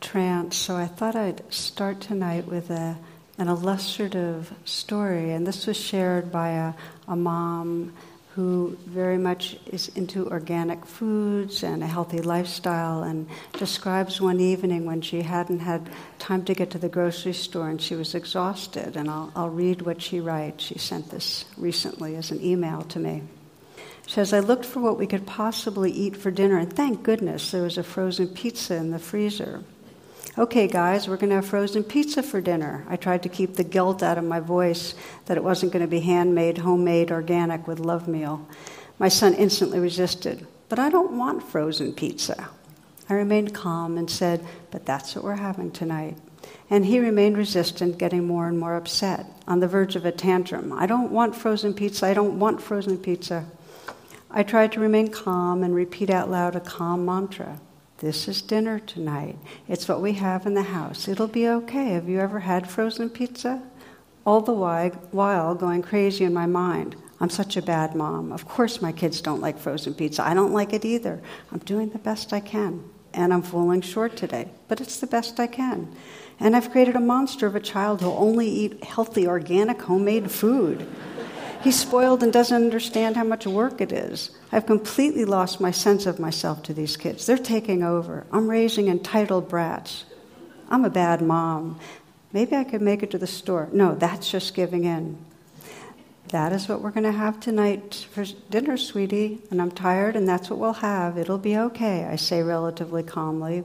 trance, so I thought I'd start tonight with a, an illustrative story. And this was shared by a, a mom who very much is into organic foods and a healthy lifestyle and describes one evening when she hadn't had time to get to the grocery store and she was exhausted. And I'll, I'll read what she writes. She sent this recently as an email to me. She says, I looked for what we could possibly eat for dinner, and thank goodness there was a frozen pizza in the freezer. Okay, guys, we're going to have frozen pizza for dinner. I tried to keep the guilt out of my voice that it wasn't going to be handmade, homemade, organic with love meal. My son instantly resisted, but I don't want frozen pizza. I remained calm and said, But that's what we're having tonight. And he remained resistant, getting more and more upset, on the verge of a tantrum. I don't want frozen pizza. I don't want frozen pizza. I tried to remain calm and repeat out loud a calm mantra. This is dinner tonight. It's what we have in the house. It'll be okay. Have you ever had frozen pizza? All the while going crazy in my mind. I'm such a bad mom. Of course, my kids don't like frozen pizza. I don't like it either. I'm doing the best I can. And I'm falling short today, but it's the best I can. And I've created a monster of a child who'll only eat healthy, organic, homemade food. He's spoiled and doesn't understand how much work it is. I've completely lost my sense of myself to these kids. They're taking over. I'm raising entitled brats. I'm a bad mom. Maybe I could make it to the store. No, that's just giving in. That is what we're going to have tonight for dinner, sweetie. And I'm tired, and that's what we'll have. It'll be okay, I say relatively calmly.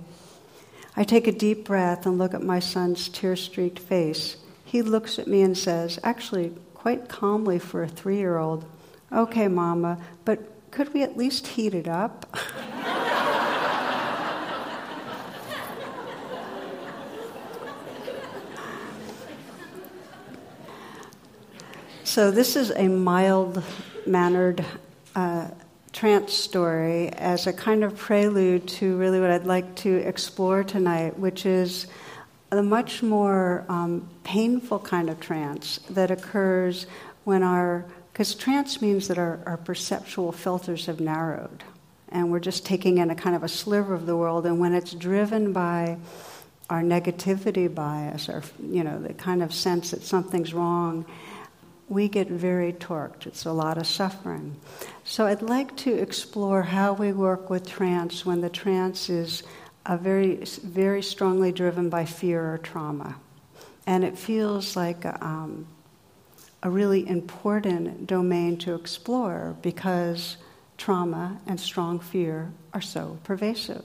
I take a deep breath and look at my son's tear streaked face. He looks at me and says, Actually, quite calmly for a three year old, Okay, Mama, but could we at least heat it up? so, this is a mild mannered uh, trance story as a kind of prelude to really what I'd like to explore tonight, which is a much more um, painful kind of trance that occurs when our, because trance means that our, our perceptual filters have narrowed and we're just taking in a kind of a sliver of the world, and when it's driven by our negativity bias, or you know, the kind of sense that something's wrong, we get very torqued. It's a lot of suffering. So I'd like to explore how we work with trance when the trance is a very, very strongly driven by fear or trauma. And it feels like um, a really important domain to explore because trauma and strong fear are so pervasive.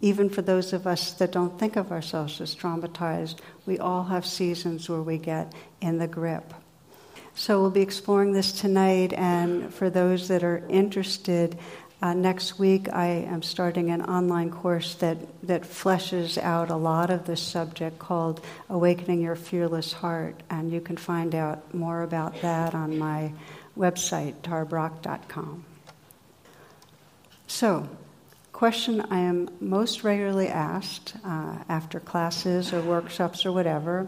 Even for those of us that don't think of ourselves as traumatized, we all have seasons where we get in the grip. So we'll be exploring this tonight, and for those that are interested, uh, next week, I am starting an online course that, that fleshes out a lot of this subject called Awakening Your Fearless Heart. And you can find out more about that on my website, tarabrach.com. So, question I am most regularly asked uh, after classes or workshops or whatever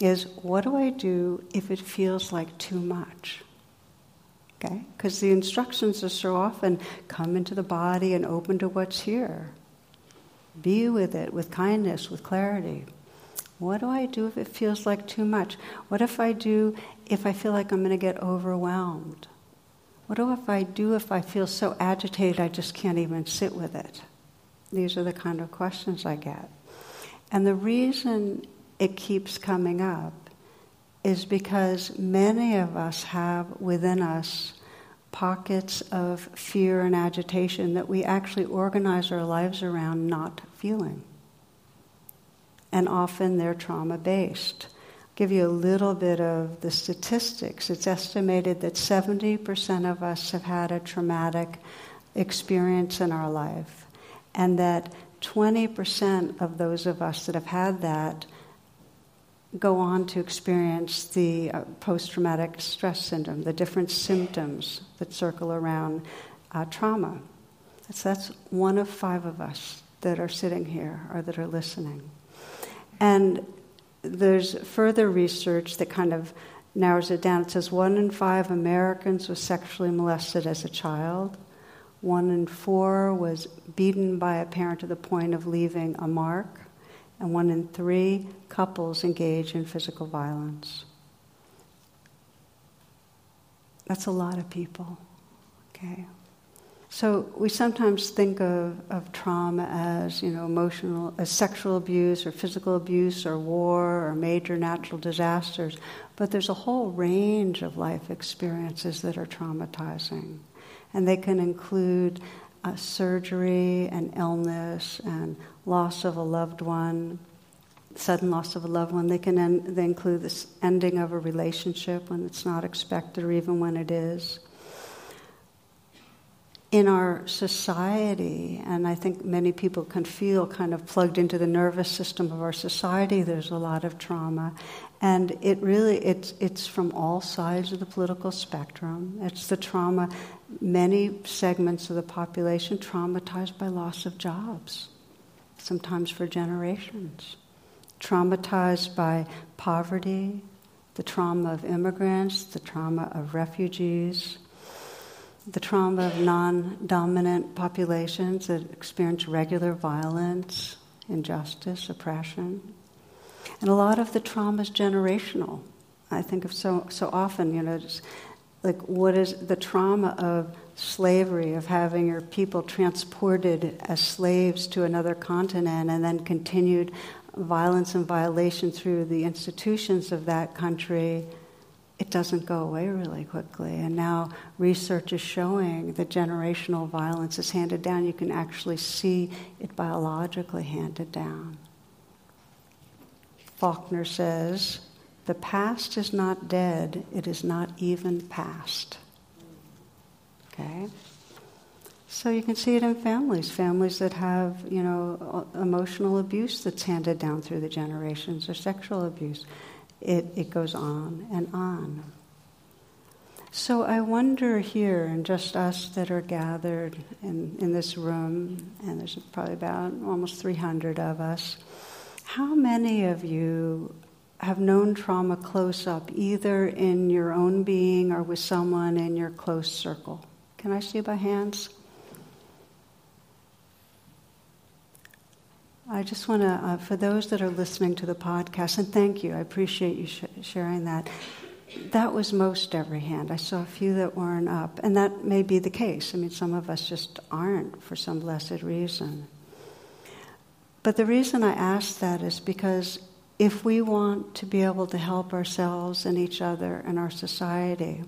is what do I do if it feels like too much? Okay? Because the instructions are so often come into the body and open to what's here. Be with it with kindness, with clarity. What do I do if it feels like too much? What if I do if I feel like I'm going to get overwhelmed? What do if I do if I feel so agitated I just can't even sit with it? These are the kind of questions I get. And the reason it keeps coming up is because many of us have within us pockets of fear and agitation that we actually organize our lives around not feeling. And often they're trauma based. I'll Give you a little bit of the statistics. It's estimated that 70% of us have had a traumatic experience in our life, and that 20% of those of us that have had that go on to experience the uh, post traumatic stress syndrome, the different symptoms that circle around uh, trauma. So that's one of five of us that are sitting here or that are listening. And there's further research that kind of narrows it down. It says one in five Americans was sexually molested as a child. One in four was beaten by a parent to the point of leaving a mark and one in three couples engage in physical violence. That's a lot of people. Okay. So we sometimes think of, of trauma as, you know, emotional, as sexual abuse or physical abuse or war or major natural disasters, but there's a whole range of life experiences that are traumatizing. And they can include uh, surgery and illness and loss of a loved one, sudden loss of a loved one. They can end, they include this ending of a relationship when it's not expected or even when it is. In our society, and I think many people can feel kind of plugged into the nervous system of our society, there's a lot of trauma. And it really, it's, it's from all sides of the political spectrum. It's the trauma, many segments of the population traumatized by loss of jobs sometimes for generations. Traumatized by poverty, the trauma of immigrants, the trauma of refugees, the trauma of non dominant populations that experience regular violence, injustice, oppression. And a lot of the trauma is generational. I think of so, so often, you know, like what is the trauma of slavery, of having your people transported as slaves to another continent and then continued violence and violation through the institutions of that country, it doesn't go away really quickly. And now research is showing that generational violence is handed down. You can actually see it biologically handed down. Faulkner says, the past is not dead, it is not even past. Okay? So you can see it in families, families that have, you know, emotional abuse that's handed down through the generations or sexual abuse. It, it goes on and on. So I wonder here, and just us that are gathered in, in this room, and there's probably about almost 300 of us, how many of you have known trauma close up, either in your own being or with someone in your close circle? Can I see by hands? I just want to, uh, for those that are listening to the podcast, and thank you, I appreciate you sh- sharing that. That was most every hand. I saw a few that weren't up, and that may be the case. I mean, some of us just aren't for some blessed reason. But the reason I ask that is because if we want to be able to help ourselves and each other and our society,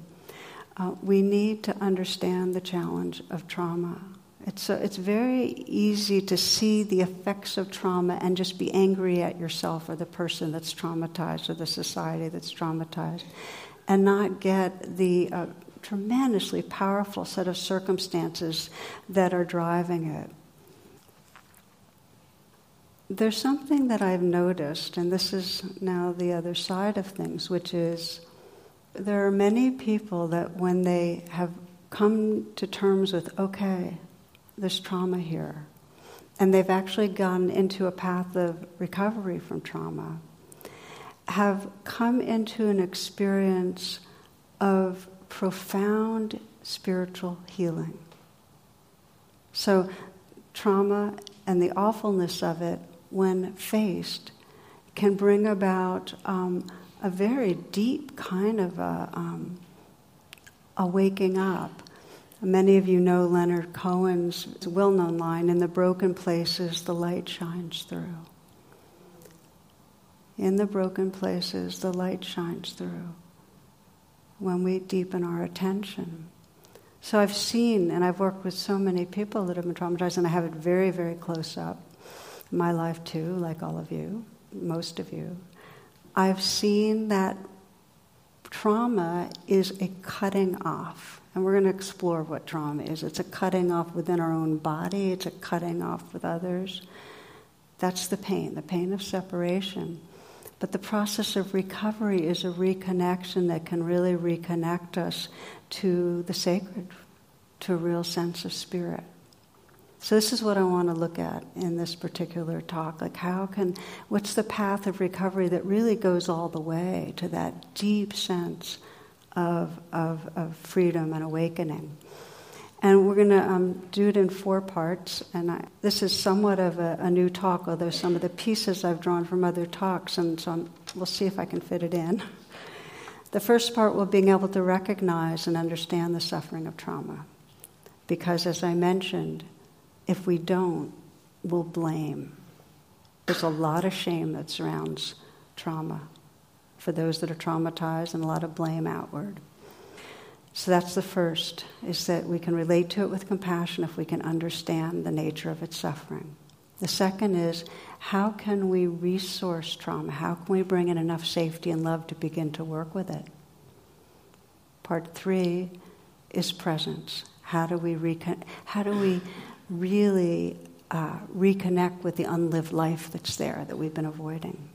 uh, we need to understand the challenge of trauma. It's, uh, it's very easy to see the effects of trauma and just be angry at yourself or the person that's traumatized or the society that's traumatized and not get the uh, tremendously powerful set of circumstances that are driving it there's something that I've noticed, and this is now the other side of things, which is there are many people that when they have come to terms with, okay, there's trauma here, and they've actually gone into a path of recovery from trauma, have come into an experience of profound spiritual healing. So, trauma and the awfulness of it when faced, can bring about um, a very deep kind of a, um, a waking up. Many of you know Leonard Cohen's well known line In the broken places, the light shines through. In the broken places, the light shines through when we deepen our attention. So I've seen, and I've worked with so many people that have been traumatized, and I have it very, very close up my life too, like all of you, most of you, I've seen that trauma is a cutting off. And we're going to explore what trauma is. It's a cutting off within our own body, it's a cutting off with others. That's the pain, the pain of separation. But the process of recovery is a reconnection that can really reconnect us to the sacred, to a real sense of spirit. So this is what I want to look at in this particular talk. Like how can what's the path of recovery that really goes all the way to that deep sense of, of, of freedom and awakening? And we're going to um, do it in four parts. And I, this is somewhat of a, a, new talk, although some of the pieces I've drawn from other talks, and so I'm, we'll see if I can fit it in. The first part will being able to recognize and understand the suffering of trauma. Because as I mentioned, if we don't, we'll blame. There's a lot of shame that surrounds trauma for those that are traumatized and a lot of blame outward. So that's the first, is that we can relate to it with compassion if we can understand the nature of its suffering. The second is how can we resource trauma? How can we bring in enough safety and love to begin to work with it? Part three is presence. How do we recon- how do we really uh, reconnect with the unlived life that's there that we've been avoiding?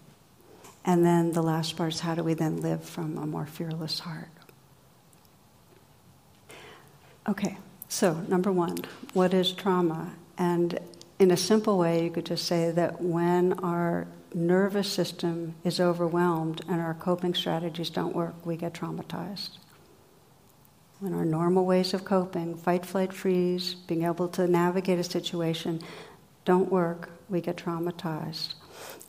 And then the last part is how do we then live from a more fearless heart? Okay, so number one, what is trauma? And in a simple way, you could just say that when our nervous system is overwhelmed and our coping strategies don't work, we get traumatized. When our normal ways of coping, fight, flight, freeze, being able to navigate a situation, don't work, we get traumatized.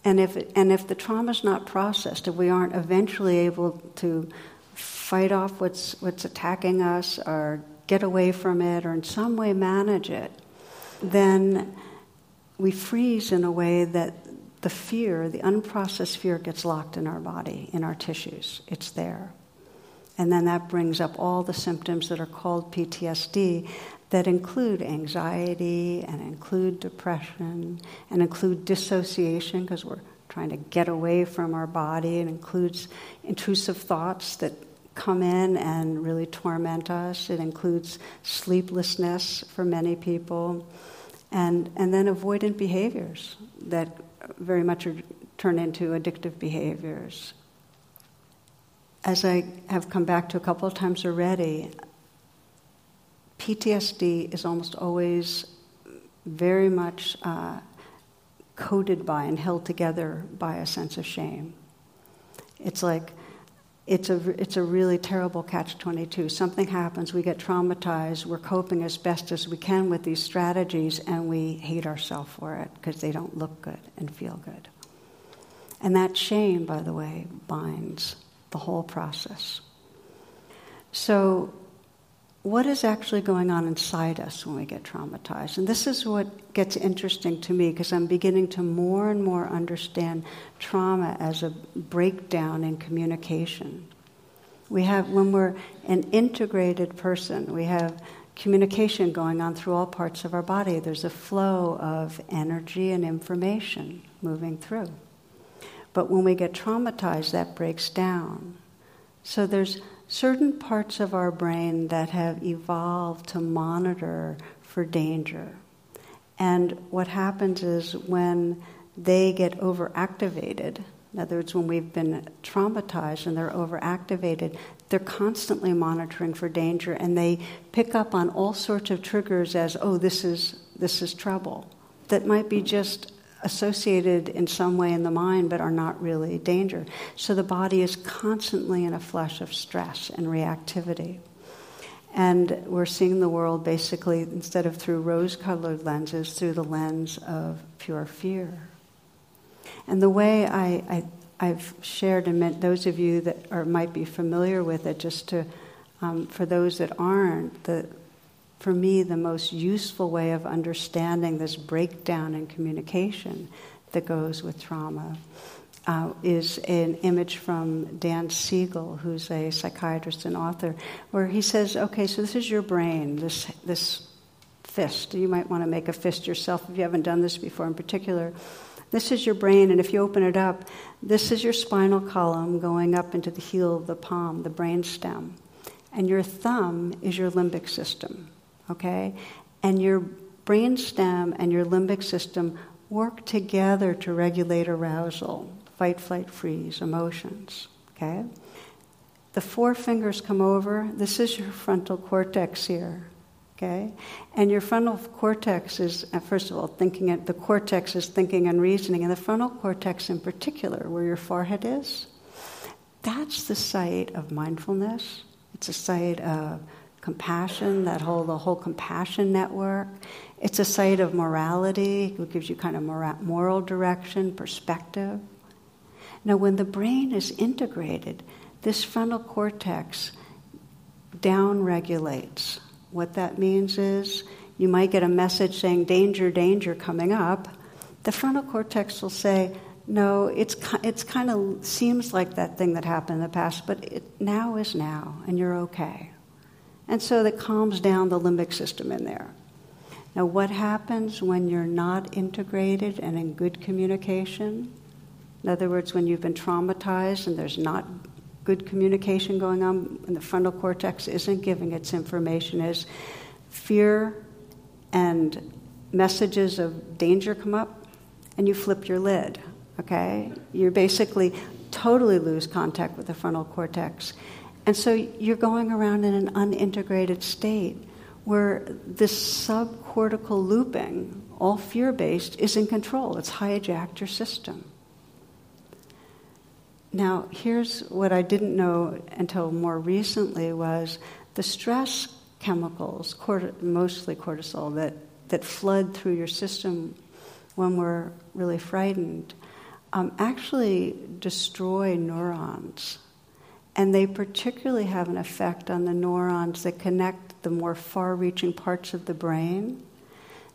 And if, and if the trauma is not processed, if we aren't eventually able to fight off what's, what's attacking us or get away from it or in some way manage it, then we freeze in a way that the fear, the unprocessed fear, gets locked in our body, in our tissues. It's there. And then that brings up all the symptoms that are called PTSD that include anxiety and include depression and include dissociation because we're trying to get away from our body. It includes intrusive thoughts that come in and really torment us. It includes sleeplessness for many people, and, and then avoidant behaviors that very much are, turn into addictive behaviors. As I have come back to a couple of times already, PTSD is almost always very much uh, coded by and held together by a sense of shame. It's like it's a, it's a really terrible catch 22. Something happens, we get traumatized, we're coping as best as we can with these strategies, and we hate ourselves for it because they don't look good and feel good. And that shame, by the way, binds the whole process. So, what is actually going on inside us when we get traumatized? And this is what gets interesting to me because I'm beginning to more and more understand trauma as a breakdown in communication. We have, when we're an integrated person, we have communication going on through all parts of our body. There's a flow of energy and information moving through. But when we get traumatized, that breaks down. So there's certain parts of our brain that have evolved to monitor for danger. And what happens is when they get overactivated, in other words, when we've been traumatized and they're overactivated, they're constantly monitoring for danger and they pick up on all sorts of triggers as, oh, this is, this is trouble. That might be just associated in some way in the mind but are not really danger. So the body is constantly in a flush of stress and reactivity. And we're seeing the world basically, instead of through rose colored lenses, through the lens of pure fear. And the way I, I, have shared, and meant those of you that are, might be familiar with it, just to, um, for those that aren't, the, for me, the most useful way of understanding this breakdown in communication that goes with trauma uh, is an image from Dan Siegel, who's a psychiatrist and author, where he says, "Okay, so this is your brain, this this fist. You might want to make a fist yourself if you haven't done this before. In particular, this is your brain, and if you open it up, this is your spinal column going up into the heel of the palm, the brain stem, and your thumb is your limbic system." Okay? And your brainstem and your limbic system work together to regulate arousal fight, flight, freeze emotions. Okay? The four fingers come over. This is your frontal cortex here. Okay? And your frontal cortex is, uh, first of all, thinking, the cortex is thinking and reasoning, and the frontal cortex in particular, where your forehead is, that's the site of mindfulness. It's a site of compassion, that whole, the whole compassion network. It's a site of morality, it gives you kind of moral direction, perspective. Now, when the brain is integrated, this frontal cortex down regulates. What that means is you might get a message saying danger, danger coming up. The frontal cortex will say, no, it's, it's kind of seems like that thing that happened in the past, but it, now is now, and you're okay. And so that calms down the limbic system in there. Now, what happens when you're not integrated and in good communication? In other words, when you've been traumatized and there's not good communication going on and the frontal cortex isn't giving its information, is fear and messages of danger come up and you flip your lid, okay? You basically totally lose contact with the frontal cortex. And so you're going around in an unintegrated state where this subcortical looping, all fear based, is in control. It's hijacked your system. Now, here's what I didn't know until more recently was the stress chemicals, mostly cortisol, that, that flood through your system when we're really frightened, um, actually destroy neurons. And they particularly have an effect on the neurons that connect the more far reaching parts of the brain.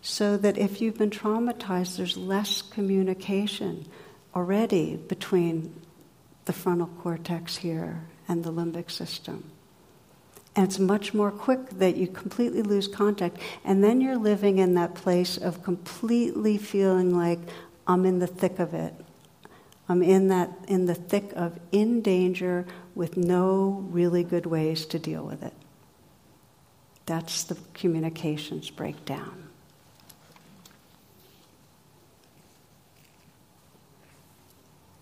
So that if you've been traumatized, there's less communication already between the frontal cortex here and the limbic system. And it's much more quick that you completely lose contact. And then you're living in that place of completely feeling like I'm in the thick of it. I'm in that in the thick of in danger with no really good ways to deal with it. That's the communications breakdown.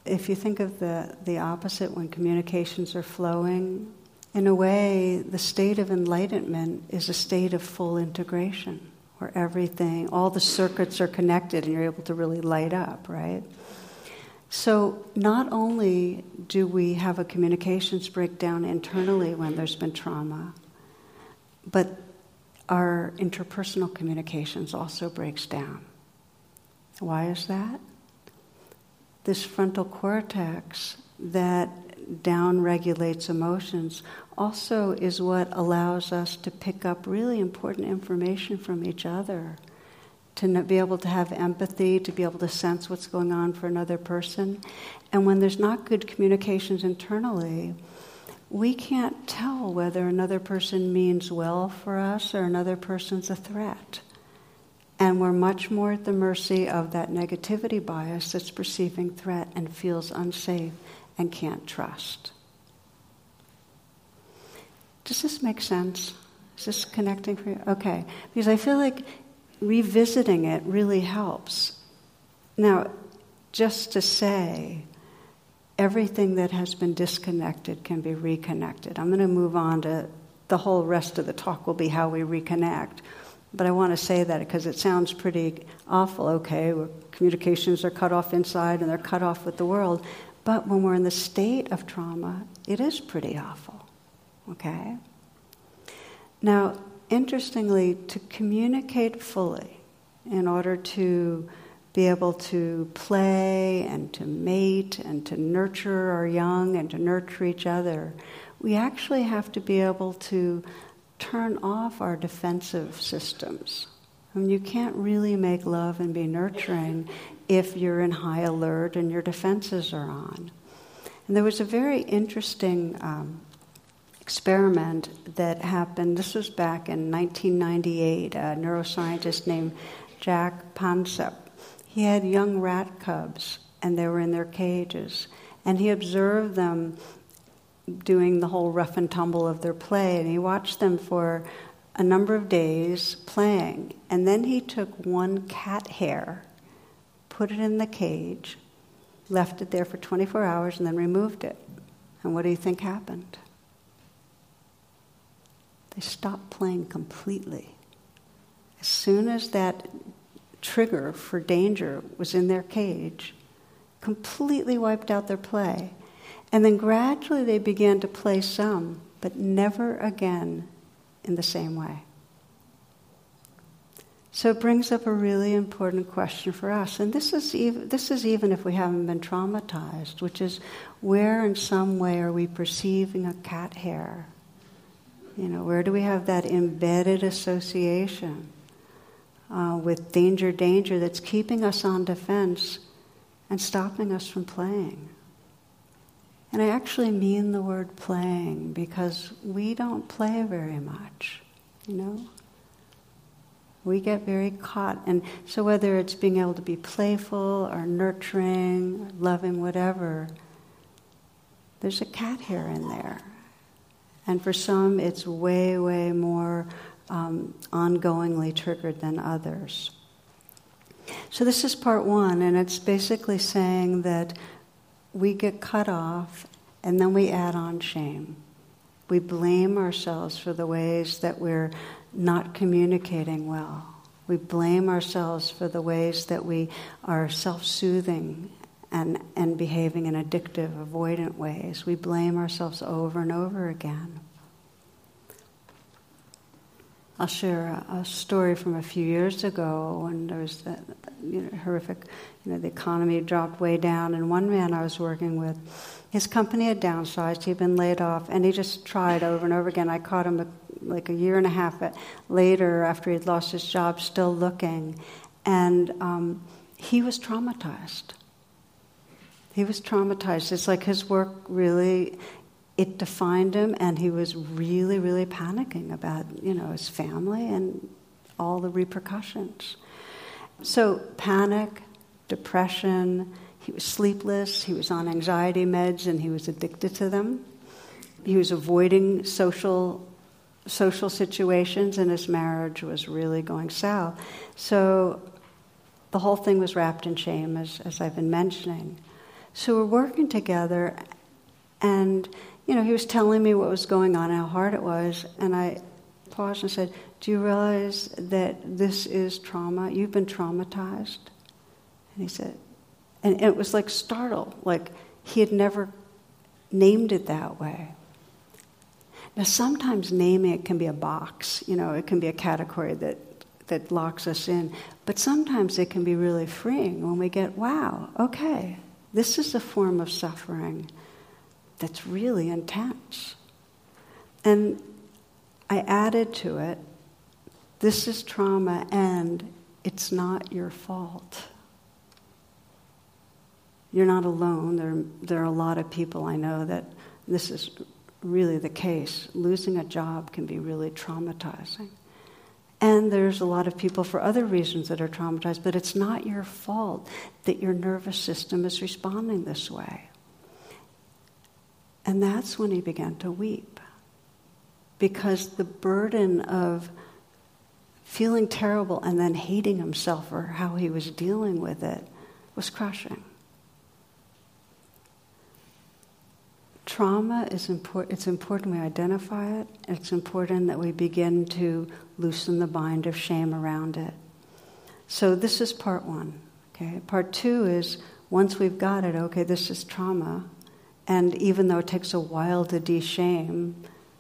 if you think of the, the opposite when communications are flowing, in a way, the state of enlightenment is a state of full integration where everything, all the circuits are connected and you're able to really light up, right? So, not only do we have a communications breakdown internally when there's been trauma, but our interpersonal communications also breaks down. Why is that? this frontal cortex that down regulates emotions also is what allows us to pick up really important information from each other to be able to have empathy, to be able to sense what's going on for another person. And when there's not good communications internally, we can't tell whether another person means well for us or another person's a threat. And we're much more at the mercy of that negativity bias that's perceiving threat and feels unsafe and can't trust. Does this make sense? Is this connecting for you? Okay. Because I feel like revisiting it really helps. Now, just to say, everything that has been disconnected can be reconnected. I'm going to move on to the whole rest of the talk, will be how we reconnect. But I want to say that because it sounds pretty awful. Okay, communications are cut off inside and they're cut off with the world. But when we're in the state of trauma, it is pretty awful. Okay? Now, interestingly, to communicate fully in order to be able to play and to mate and to nurture our young and to nurture each other, we actually have to be able to turn off our defensive systems. I mean, you can't really make love and be nurturing if you're in high alert and your defenses are on. And there was a very interesting um, experiment that happened. This was back in 1998. A neuroscientist named Jack Panksepp. He had young rat cubs, and they were in their cages. And he observed them doing the whole rough and tumble of their play, and he watched them for a number of days playing. And then he took one cat hair, put it in the cage, left it there for 24 hours, and then removed it. And what do you think happened? They stopped playing completely. As soon as that trigger for danger was in their cage, completely wiped out their play. And then gradually they began to play some, but never again in the same way. So it brings up a really important question for us. And this is, even, this is even if we haven't been traumatized, which is where in some way are we perceiving a cat hair? You know, where do we have that embedded association uh, with danger, danger that's keeping us on defense and stopping us from playing? And I actually mean the word playing because we don't play very much, you know? We get very caught. And so, whether it's being able to be playful or nurturing, or loving, whatever, there's a cat hair in there. And for some, it's way, way more um, ongoingly triggered than others. So, this is part one, and it's basically saying that we get cut off and then we add on shame. We blame ourselves for the ways that we're not communicating well. We blame ourselves for the ways that we are self soothing and, and behaving in addictive, avoidant ways. We blame ourselves over and over again. I'll share a, a story from a few years ago when there was you know, horrific, you know, the economy dropped way down, and one man I was working with, his company had downsized, he'd been laid off, and he just tried over and over again. I caught him like a year and a half later after he'd lost his job, still looking. And um, he was traumatized. He was traumatized. It's like his work really, it defined him, and he was really, really panicking about, you know, his family and all the repercussions. So, panic, depression, he was sleepless, he was on anxiety meds, and he was addicted to them. He was avoiding social social situations, and his marriage was really going south. So the whole thing was wrapped in shame, as, as I've been mentioning. So we're working together, and you know, he was telling me what was going on, how hard it was, and I paused and said, "Do you realize that this is trauma? You've been traumatized." And he said, and it was like startled, like he had never named it that way. Now, sometimes naming it can be a box, you know, it can be a category that, that locks us in. But sometimes it can be really freeing when we get, wow, okay, this is a form of suffering that's really intense. And I added to it, this is trauma and it's not your fault. You're not alone. There, there are a lot of people I know that this is really the case. Losing a job can be really traumatizing. And there's a lot of people for other reasons that are traumatized, but it's not your fault that your nervous system is responding this way. And that's when he began to weep. Because the burden of feeling terrible and then hating himself for how he was dealing with it was crushing. Trauma is important. It's important we identify it. It's important that we begin to loosen the bind of shame around it. So this is part one. Okay. Part two is once we've got it. Okay, this is trauma, and even though it takes a while to de-shame,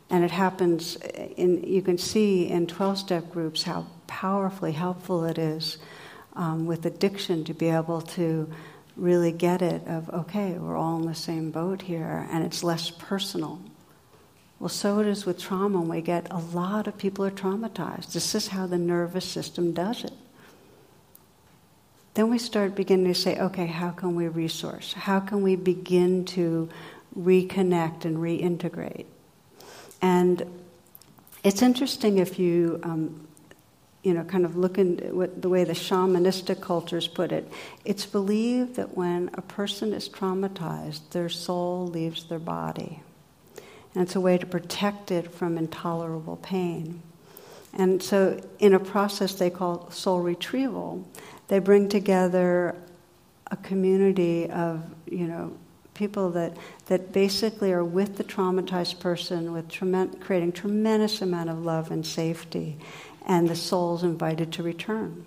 and it happens in you can see in 12-step groups how powerfully helpful it is um, with addiction to be able to really get it of, okay, we're all in the same boat here, and it's less personal. Well, so it is with trauma, and we get a lot of people are traumatized. This is how the nervous system does it. Then we start beginning to say, okay, how can we resource? How can we begin to reconnect and reintegrate? And it's interesting if you um, you know, kind of looking at the way the shamanistic cultures put it, it's believed that when a person is traumatized, their soul leaves their body. And it's a way to protect it from intolerable pain. And so, in a process they call soul retrieval, they bring together a community of, you know, people that, that basically are with the traumatized person with tremen- creating tremendous amount of love and safety and the soul's invited to return.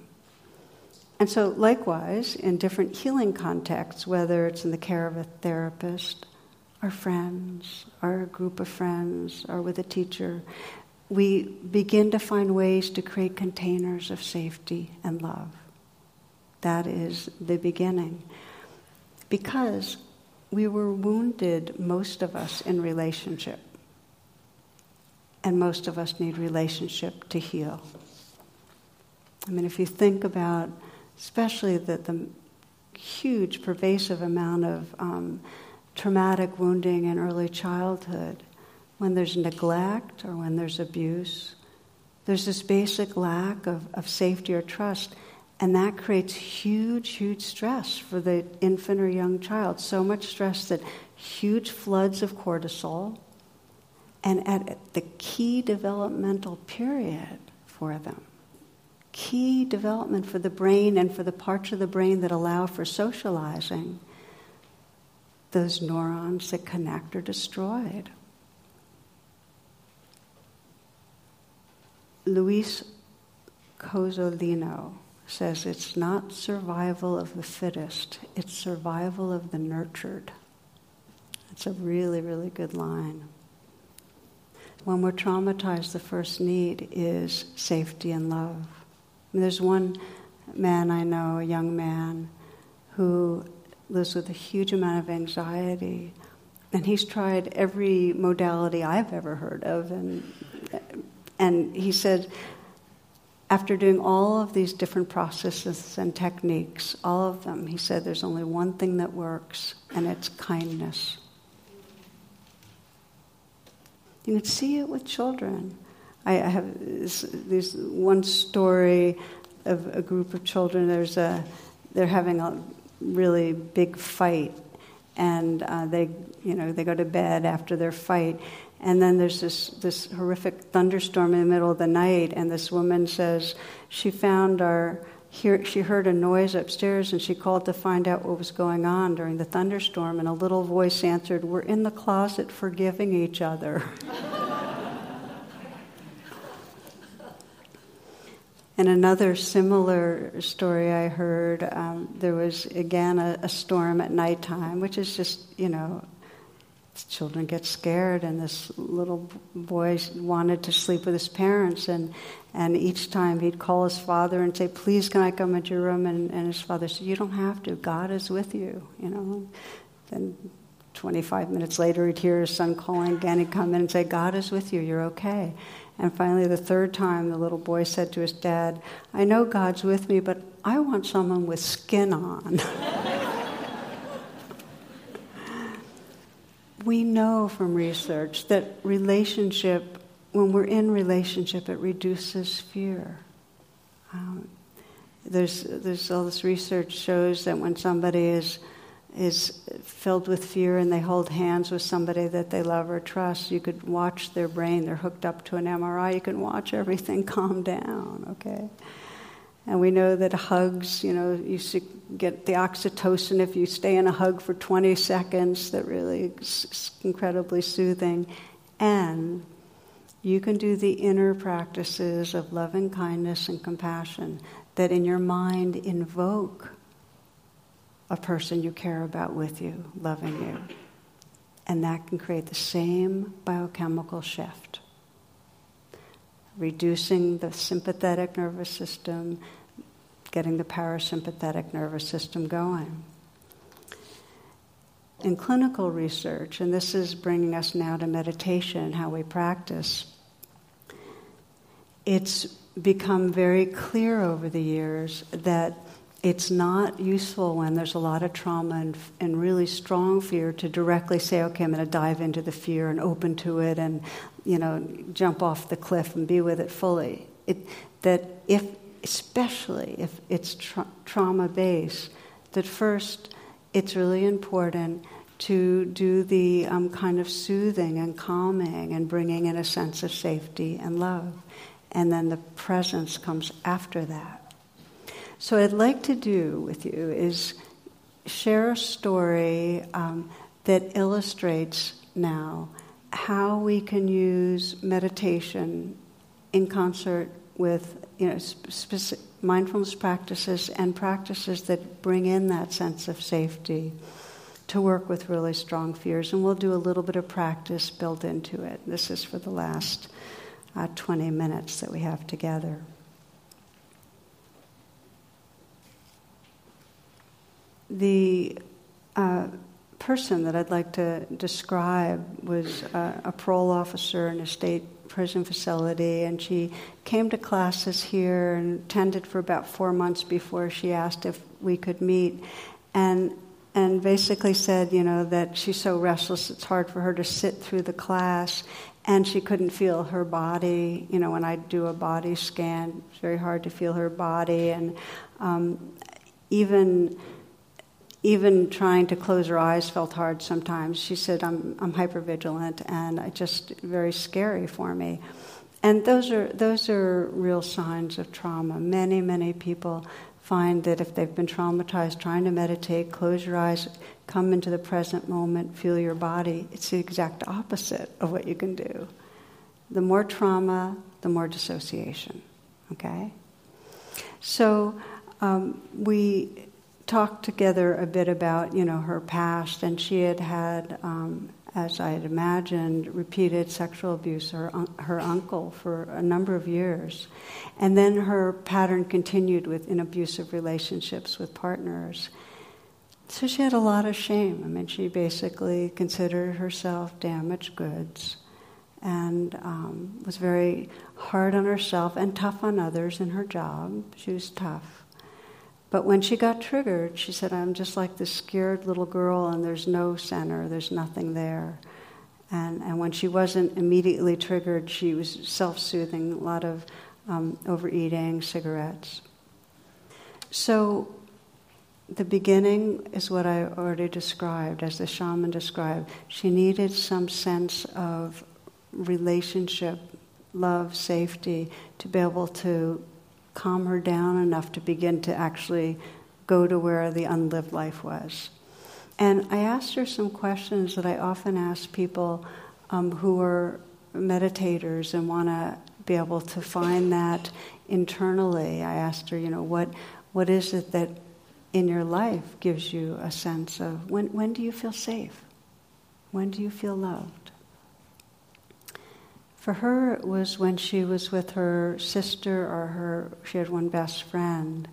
And so likewise in different healing contexts whether it's in the care of a therapist our friends our group of friends or with a teacher we begin to find ways to create containers of safety and love. That is the beginning. Because we were wounded, most of us, in relationship. And most of us need relationship to heal. I mean, if you think about, especially the, the huge, pervasive amount of um, traumatic wounding in early childhood, when there's neglect or when there's abuse, there's this basic lack of, of safety or trust. And that creates huge, huge stress for the infant or young child. So much stress that huge floods of cortisol. And at the key developmental period for them, key development for the brain and for the parts of the brain that allow for socializing, those neurons that connect are destroyed. Louis Cozolino says it's not survival of the fittest, it's survival of the nurtured. That's a really, really good line. When we're traumatized, the first need is safety and love. There's one man I know, a young man, who lives with a huge amount of anxiety. And he's tried every modality I've ever heard of. And, and he said, after doing all of these different processes and techniques, all of them, he said there's only one thing that works, and it's kindness. You can see it with children. I, have this, this one story of a group of children. There's a, they're having a really big fight, and uh, they, you know, they go to bed after their fight, and then there's this, this horrific thunderstorm in the middle of the night, and this woman says she found our, hear, she heard a noise upstairs and she called to find out what was going on during the thunderstorm, and a little voice answered, We're in the closet forgiving each other. And another similar story I heard, um, there was again a, a, storm at nighttime, which is just, you know, children get scared, and this little boy wanted to sleep with his parents, and and each time he'd call his father and say, "Please, can I come into your room?" And, and his father said, "You don't have to. God is with you." You know. Then 25 minutes later, he'd hear his son calling again. He'd come in and say, "God is with you. You're okay." And finally, the third time, the little boy said to his dad, "I know God's with me, but I want someone with skin on." we know from research that relationship, when we're in relationship, it reduces fear. Um, there's, there's all this research shows that when somebody is is filled with fear and they hold hands with somebody that they love or trust, you could watch their brain. They're hooked up to an MRI. You can watch everything calm down. Okay. And we know that hugs, you know, you get the oxytocin if you stay in a hug for 20 seconds, that really is incredibly soothing. And you can do the inner practices of loving kindness and compassion that in your mind invoke a person you care about with you, loving you. And that can create the same biochemical shift reducing the sympathetic nervous system, getting the parasympathetic nervous system going. In clinical research, and this is bringing us now to meditation how we practice, it's become very clear over the years that it's not useful when there's a lot of trauma and, and really strong fear to directly say, okay, I'm going to dive into the fear and open to it and, you know, jump off the cliff and be with it fully. It, that if, especially if it's tra- trauma based, that first it's really important to do the um, kind of soothing and calming and bringing in a sense of safety and love. And then the presence comes after that. So, I'd like to do with you is share a story um, that illustrates now how we can use meditation in concert with you know, specific mindfulness practices and practices that bring in that sense of safety to work with really strong fears. And we'll do a little bit of practice built into it. This is for the last uh, 20 minutes that we have together. The uh, person that I'd like to describe was uh, a parole officer in a state prison facility, and she came to classes here and attended for about four months before she asked if we could meet, and and basically said, you know, that she's so restless it's hard for her to sit through the class, and she couldn't feel her body. You know, when I do a body scan, it's very hard to feel her body, and um, even even trying to close her eyes felt hard sometimes. She said, I'm, I'm hypervigilant and it's just very scary for me. And those are, those are real signs of trauma. Many, many people find that if they've been traumatized trying to meditate, close your eyes, come into the present moment, feel your body, it's the exact opposite of what you can do. The more trauma, the more dissociation. Okay? So um, we talked together a bit about you know her past, and she had had, um, as I had imagined, repeated sexual abuse her her uncle for a number of years, and then her pattern continued with in abusive relationships with partners. So she had a lot of shame. I mean, she basically considered herself damaged goods and um, was very hard on herself and tough on others in her job. She was tough. But when she got triggered, she said, I'm just like this scared little girl, and there's no center, there's nothing there. And, and when she wasn't immediately triggered, she was self soothing, a lot of um, overeating, cigarettes. So the beginning is what I already described, as the shaman described. She needed some sense of relationship, love, safety to be able to calm her down enough to begin to actually go to where the unlived life was. And I asked her some questions that I often ask people um, who are meditators and want to be able to find that internally. I asked her, you know, what what is it that in your life gives you a sense of when when do you feel safe? When do you feel loved? For her, it was when she was with her sister or her, she had one best friend.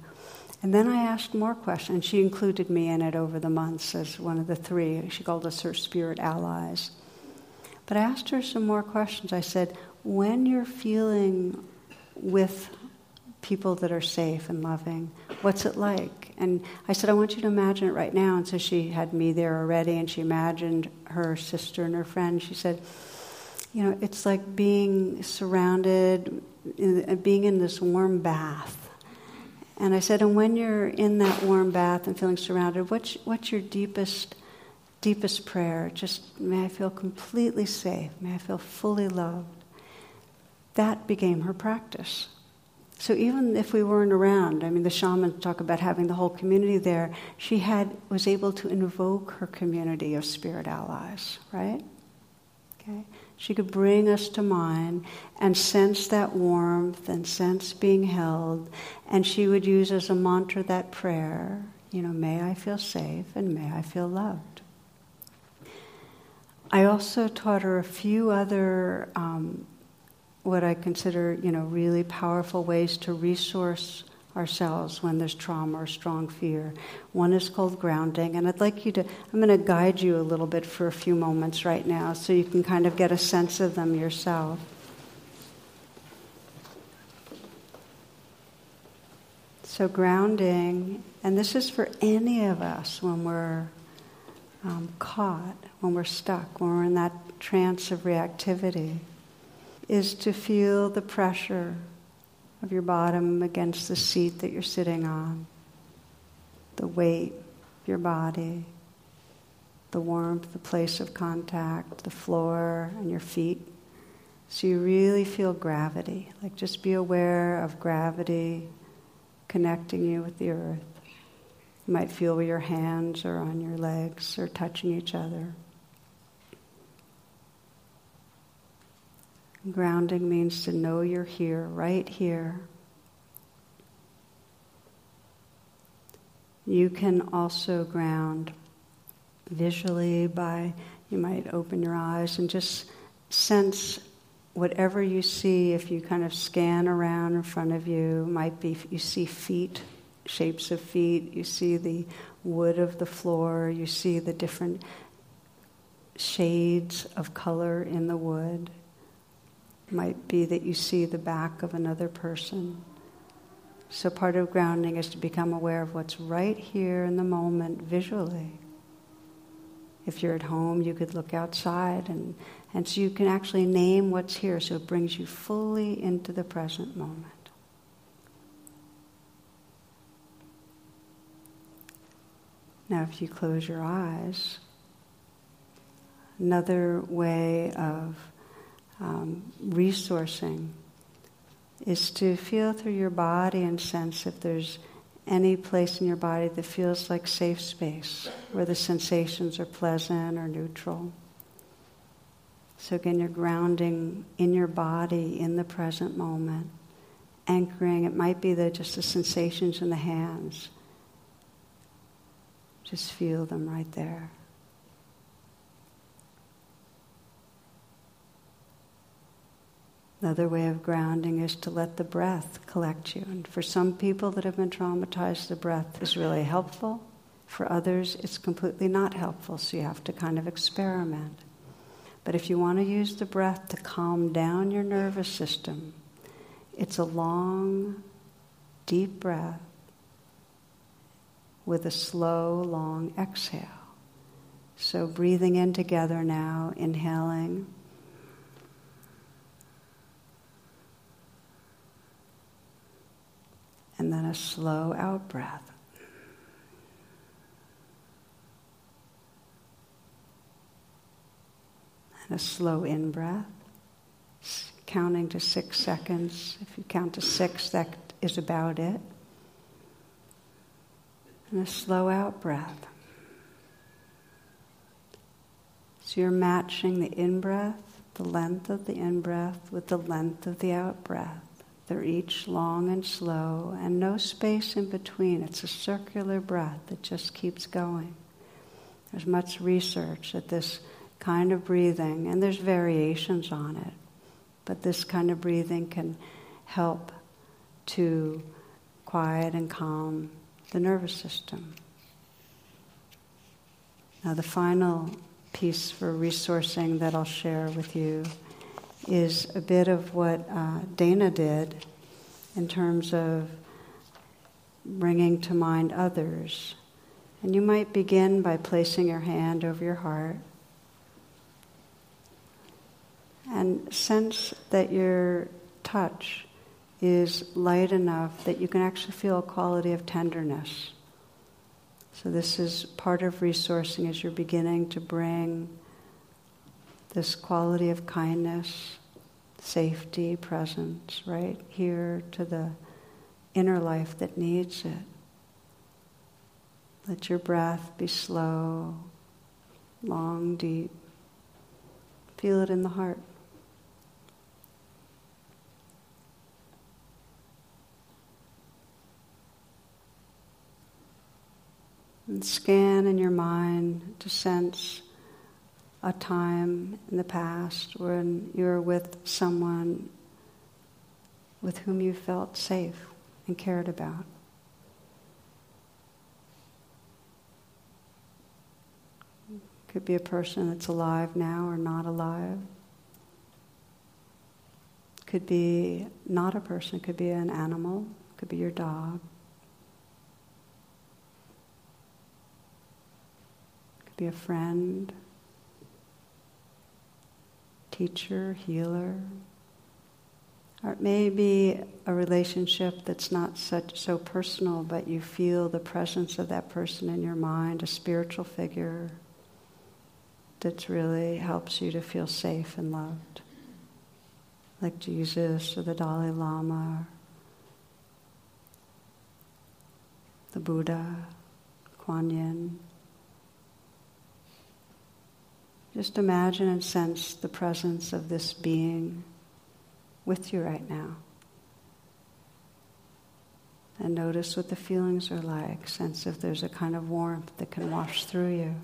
And then I asked more questions. She included me in it over the months as one of the three. She called us her spirit allies. But I asked her some more questions. I said, when you're feeling with people that are safe and loving, what's it like? And I said, I want you to imagine it right now. And so she had me there already, and she imagined her sister and her friend. She said, you know, it's like being surrounded, in, uh, being in this warm bath. And I said, and when you're in that warm bath and feeling surrounded, what's, what's your deepest, deepest prayer? Just, may I feel completely safe. May I feel fully loved. That became her practice. So even if we weren't around, I mean, the shamans talk about having the whole community there. She had was able to invoke her community of spirit allies, right? Okay. She could bring us to mind and sense that warmth and sense being held. And she would use as a mantra that prayer, you know, may I feel safe and may I feel loved. I also taught her a few other, um, what I consider, you know, really powerful ways to resource ourselves when there's trauma or strong fear. One is called grounding, and I'd like you to, I'm going to guide you a little bit for a few moments right now so you can kind of get a sense of them yourself. So, grounding, and this is for any of us when we're um, caught, when we're stuck, when we're in that trance of reactivity, is to feel the pressure of your bottom against the seat that you're sitting on, the weight of your body, the warmth, the place of contact, the floor, and your feet. So you really feel gravity. Like just be aware of gravity connecting you with the earth. You might feel where your hands are on your legs or touching each other. Grounding means to know you're here, right here. You can also ground visually by, you might open your eyes and just sense whatever you see. If you kind of scan around in front of you, might be you see feet, shapes of feet, you see the wood of the floor, you see the different shades of color in the wood. Might be that you see the back of another person. So, part of grounding is to become aware of what's right here in the moment visually. If you're at home, you could look outside, and, and so you can actually name what's here, so it brings you fully into the present moment. Now, if you close your eyes, another way of um, resourcing is to feel through your body and sense if there's any place in your body that feels like safe space, where the sensations are pleasant or neutral. So again, you're grounding in your body in the present moment, anchoring. It might be the, just the sensations in the hands. Just feel them right there. Another way of grounding is to let the breath collect you. And for some people that have been traumatized, the breath is really helpful. For others, it's completely not helpful, so you have to kind of experiment. But if you want to use the breath to calm down your nervous system, it's a long, deep breath with a slow, long exhale. So breathing in together now, inhaling. And then a slow out breath. And a slow in breath, counting to six seconds. If you count to six, that is about it. And a slow out breath. So you're matching the in breath, the length of the in breath, with the length of the out breath. They're each long and slow, and no space in between. It's a circular breath that just keeps going. There's much research that this kind of breathing, and there's variations on it, but this kind of breathing can help to quiet and calm the nervous system. Now, the final piece for resourcing that I'll share with you is a bit of what uh, Dana did in terms of bringing to mind others. And you might begin by placing your hand over your heart and sense that your touch is light enough that you can actually feel a quality of tenderness. So this is part of resourcing as you're beginning to bring this quality of kindness, safety, presence, right here to the inner life that needs it. Let your breath be slow, long, deep. Feel it in the heart. And scan in your mind to sense a time in the past when you were with someone with whom you felt safe and cared about. Could be a person that's alive now or not alive. Could be not a person, could be an animal, could be your dog. Could be a friend teacher, healer. Or it may be a relationship that's not such so personal, but you feel the presence of that person in your mind, a spiritual figure that really helps you to feel safe and loved. Like Jesus or the Dalai Lama, the Buddha. Kuan Yin. Just imagine and sense the presence of this being with you right now. And notice what the feelings are like. Sense if there's a kind of warmth that can wash through you.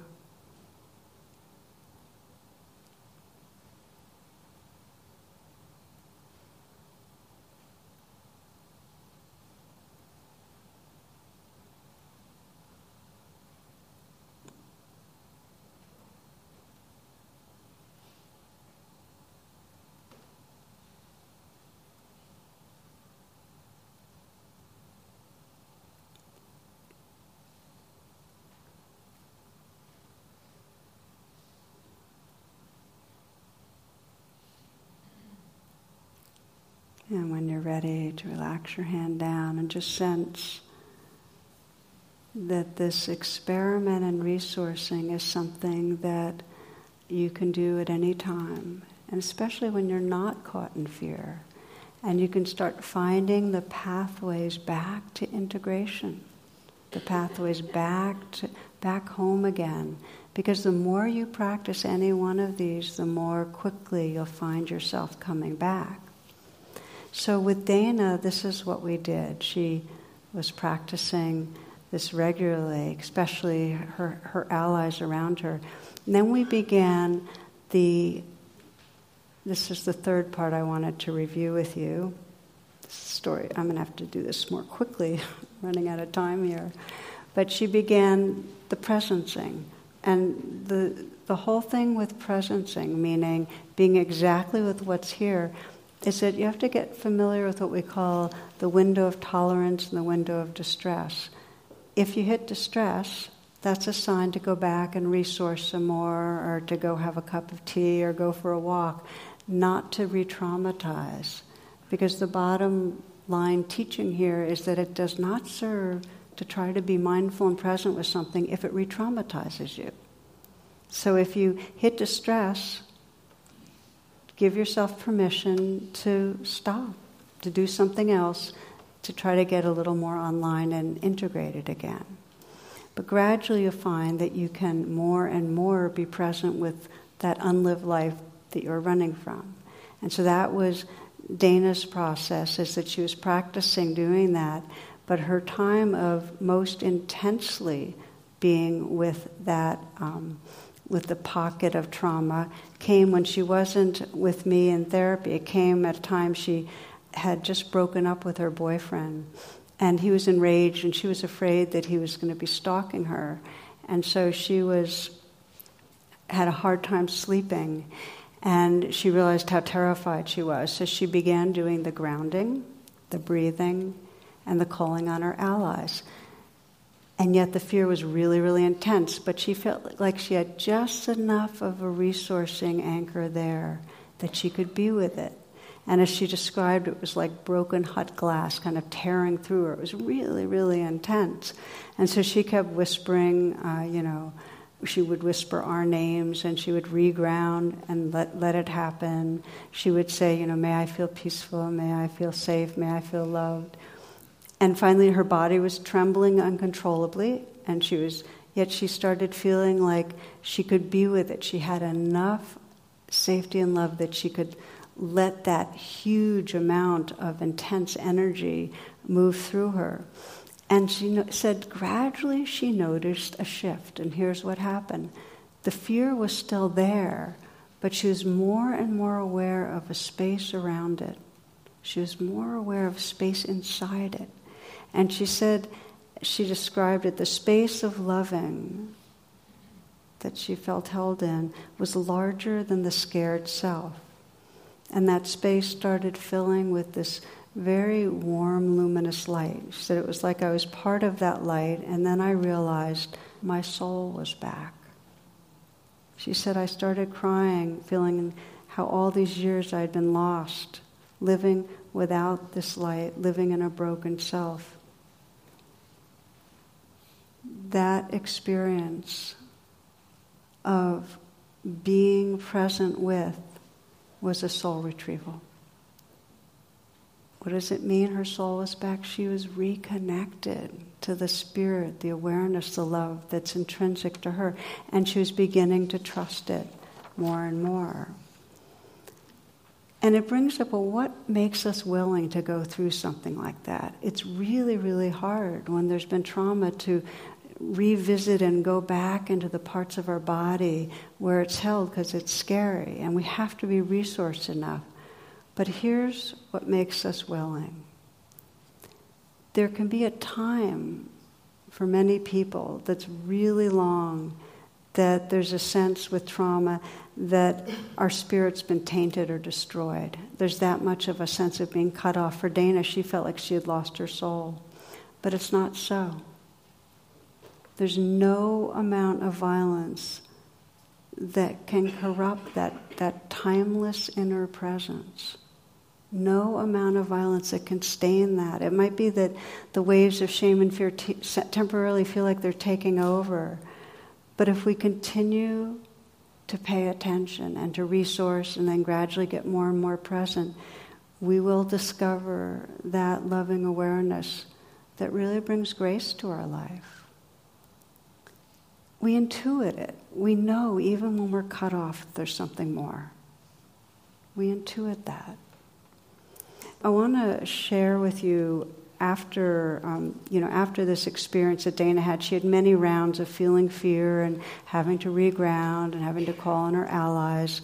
And when you're ready to relax your hand down and just sense that this experiment and resourcing is something that you can do at any time, and especially when you're not caught in fear. And you can start finding the pathways back to integration, the pathways back to back home again. Because the more you practice any one of these, the more quickly you'll find yourself coming back. So with Dana, this is what we did. She was practicing this regularly, especially her, her allies around her. And then we began the, this is the third part I wanted to review with you. This story, I'm going to have to do this more quickly, running out of time here. But she began the presencing. And the, the whole thing with presencing, meaning being exactly with what's here, is that you have to get familiar with what we call the window of tolerance and the window of distress. If you hit distress, that's a sign to go back and resource some more, or to go have a cup of tea, or go for a walk, not to re traumatize. Because the bottom line teaching here is that it does not serve to try to be mindful and present with something if it re traumatizes you. So if you hit distress, give yourself permission to stop, to do something else, to try to get a little more online and integrated again. But gradually you'll find that you can more and more be present with that unlived life that you're running from. And so that was Dana's process, is that she was practicing doing that, but her time of most intensely being with that um, with the pocket of trauma came when she wasn't with me in therapy. It came at a time she had just broken up with her boyfriend. And he was enraged, and she was afraid that he was going to be stalking her. And so she was had a hard time sleeping, and she realized how terrified she was. So she began doing the grounding, the breathing, and the calling on her allies. And yet the fear was really, really intense. But she felt like she had just enough of a resourcing anchor there that she could be with it. And as she described, it was like broken hot glass kind of tearing through her. It was really, really intense. And so she kept whispering, uh, you know, she would whisper our names and she would reground and let, let it happen. She would say, you know, may I feel peaceful, may I feel safe, may I feel loved. And finally, her body was trembling uncontrollably, and she was, yet she started feeling like she could be with it. She had enough safety and love that she could let that huge amount of intense energy move through her. And she no- said gradually she noticed a shift, and here's what happened. The fear was still there, but she was more and more aware of a space around it. She was more aware of space inside it. And she said, she described it, the space of loving that she felt held in was larger than the scared self. And that space started filling with this very warm, luminous light. She said it was like I was part of that light, and then I realized my soul was back. She said I started crying, feeling how all these years I'd been lost, living without this light, living in a broken self that experience of being present with was a soul retrieval. What does it mean her soul was back? She was reconnected to the spirit, the awareness, the love that's intrinsic to her, and she was beginning to trust it more and more. And it brings up, well, what makes us willing to go through something like that? It's really, really hard when there's been trauma to revisit and go back into the parts of our body where it's held because it's scary, and we have to be resourced enough. But here's what makes us willing there can be a time for many people that's really long that there's a sense with trauma that our spirit's been tainted or destroyed. There's that much of a sense of being cut off. For Dana, she felt like she had lost her soul. But it's not so. There's no amount of violence that can corrupt that, that timeless inner presence. No amount of violence that can stain that. It might be that the waves of shame and fear t- temporarily feel like they're taking over but if we continue to pay attention and to resource and then gradually get more and more present, we will discover that loving awareness that really brings grace to our life. We intuit it. We know even when we're cut off, there's something more. We intuit that. I want to share with you after um, you know after this experience that Dana had, she had many rounds of feeling fear and having to reground and having to call on her allies.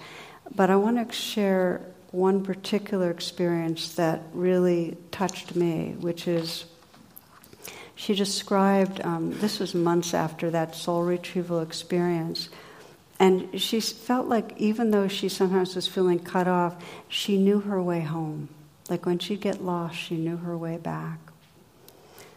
But I want to share one particular experience that really touched me, which is she described um, this was months after that soul retrieval experience. And she felt like even though she sometimes was feeling cut off, she knew her way home. Like when she'd get lost, she knew her way back.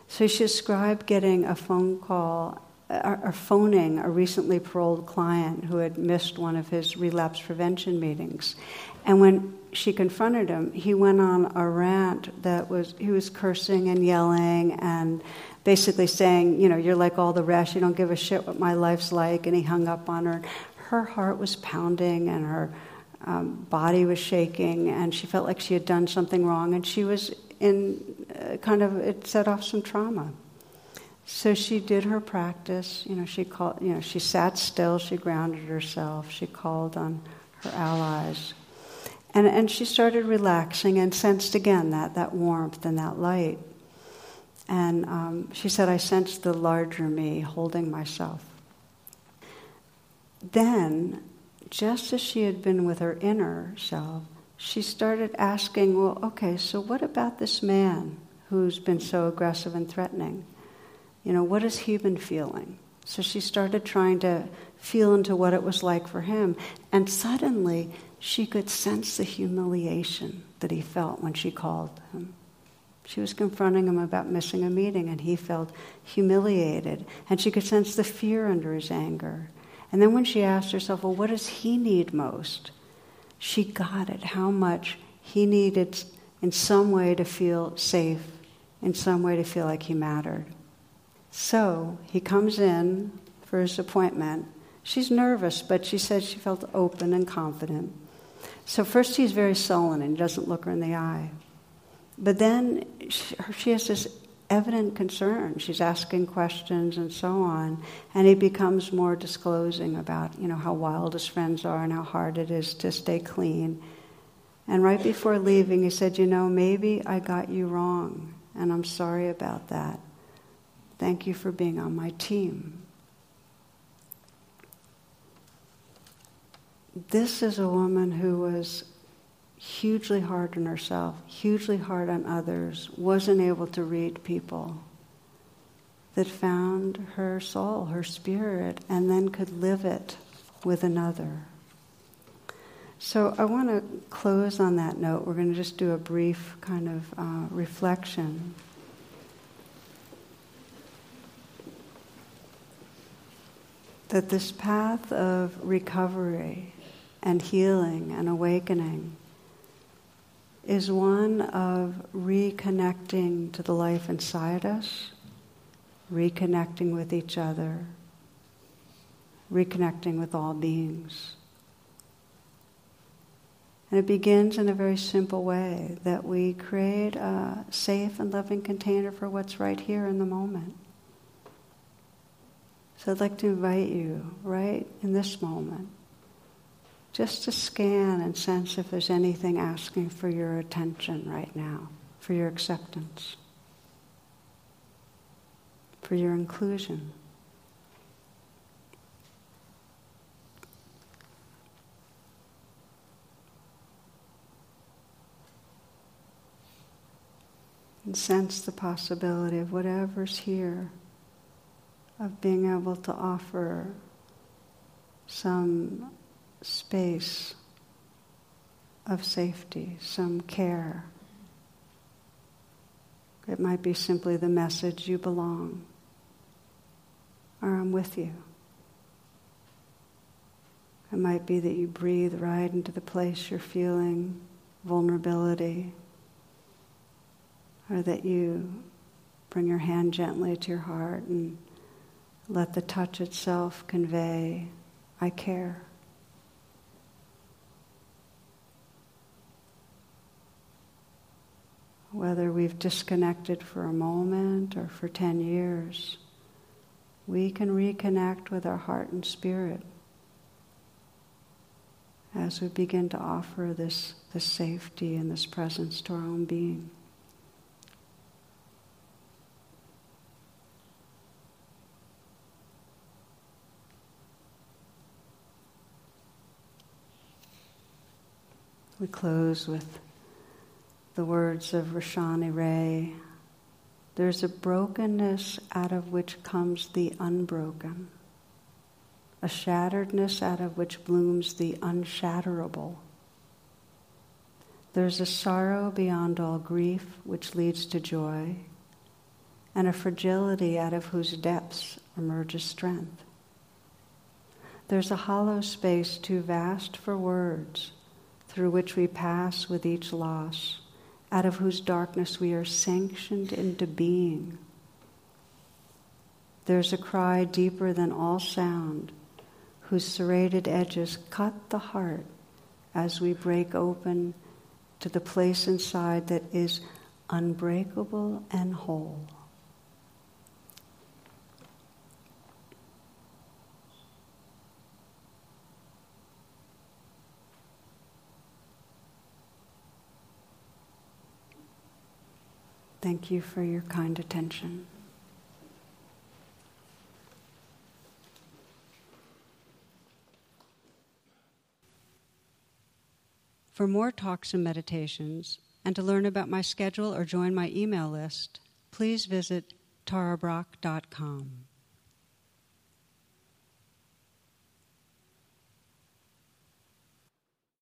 So she described getting a phone call or, or phoning a recently paroled client who had missed one of his relapse prevention meetings. And when she confronted him, he went on a rant that was, he was cursing and yelling and basically saying, you know, you're like all the rest, you don't give a shit what my life's like. And he hung up on her. Her heart was pounding and her um, body was shaking, and she felt like she had done something wrong, and she was in uh, kind of, it set off some trauma. So she did her practice. You know, she called. You know, she sat still. She grounded herself. She called on her allies, and and she started relaxing and sensed again that that warmth and that light. And um, she said, "I sensed the larger me holding myself." Then, just as she had been with her inner self, she started asking, "Well, okay, so what about this man?" who's been so aggressive and threatening. You know, what has he been feeling? So she started trying to feel into what it was like for him. And suddenly, she could sense the humiliation that he felt when she called him. She was confronting him about missing a meeting, and he felt humiliated. And she could sense the fear under his anger. And then when she asked herself, well, what does he need most? She got it, how much he needed in some way to feel safe in some way to feel like he mattered. So he comes in for his appointment. She's nervous, but she said she felt open and confident. So first he's very sullen and doesn't look her in the eye. But then she, she has this evident concern. She's asking questions and so on, and he becomes more disclosing about you know how wild his friends are and how hard it is to stay clean. And right before leaving, he said, "You know, maybe I got you wrong and I'm sorry about that. Thank you for being on my team. This is a woman who was hugely hard on herself, hugely hard on others, wasn't able to read people, that found her soul, her spirit, and then could live it with another. So I want to close on that note. We're going to just do a brief kind of uh, reflection. That this path of recovery and healing and awakening is one of reconnecting to the life inside us, reconnecting with each other, reconnecting with all beings. And it begins in a very simple way that we create a safe and loving container for what's right here in the moment. So I'd like to invite you, right in this moment, just to scan and sense if there's anything asking for your attention right now, for your acceptance, for your inclusion. and sense the possibility of whatever's here, of being able to offer some space of safety, some care. It might be simply the message you belong, or I'm with you. It might be that you breathe right into the place you're feeling vulnerability or that you bring your hand gently to your heart and let the touch itself convey, I care. Whether we've disconnected for a moment or for 10 years, we can reconnect with our heart and spirit as we begin to offer this, this safety and this presence to our own being. We close with the words of Rashani Réa. There's a brokenness out of which comes the unbroken, a shatteredness out of which blooms the unshatterable. There's a sorrow beyond all grief which leads to joy, and a fragility out of whose depths emerges strength. There's a hollow space too vast for words through which we pass with each loss, out of whose darkness we are sanctioned into being. There's a cry deeper than all sound, whose serrated edges cut the heart as we break open to the place inside that is unbreakable and whole. Thank you for your kind attention. For more talks and meditations, and to learn about my schedule or join my email list, please visit tarabrach.com.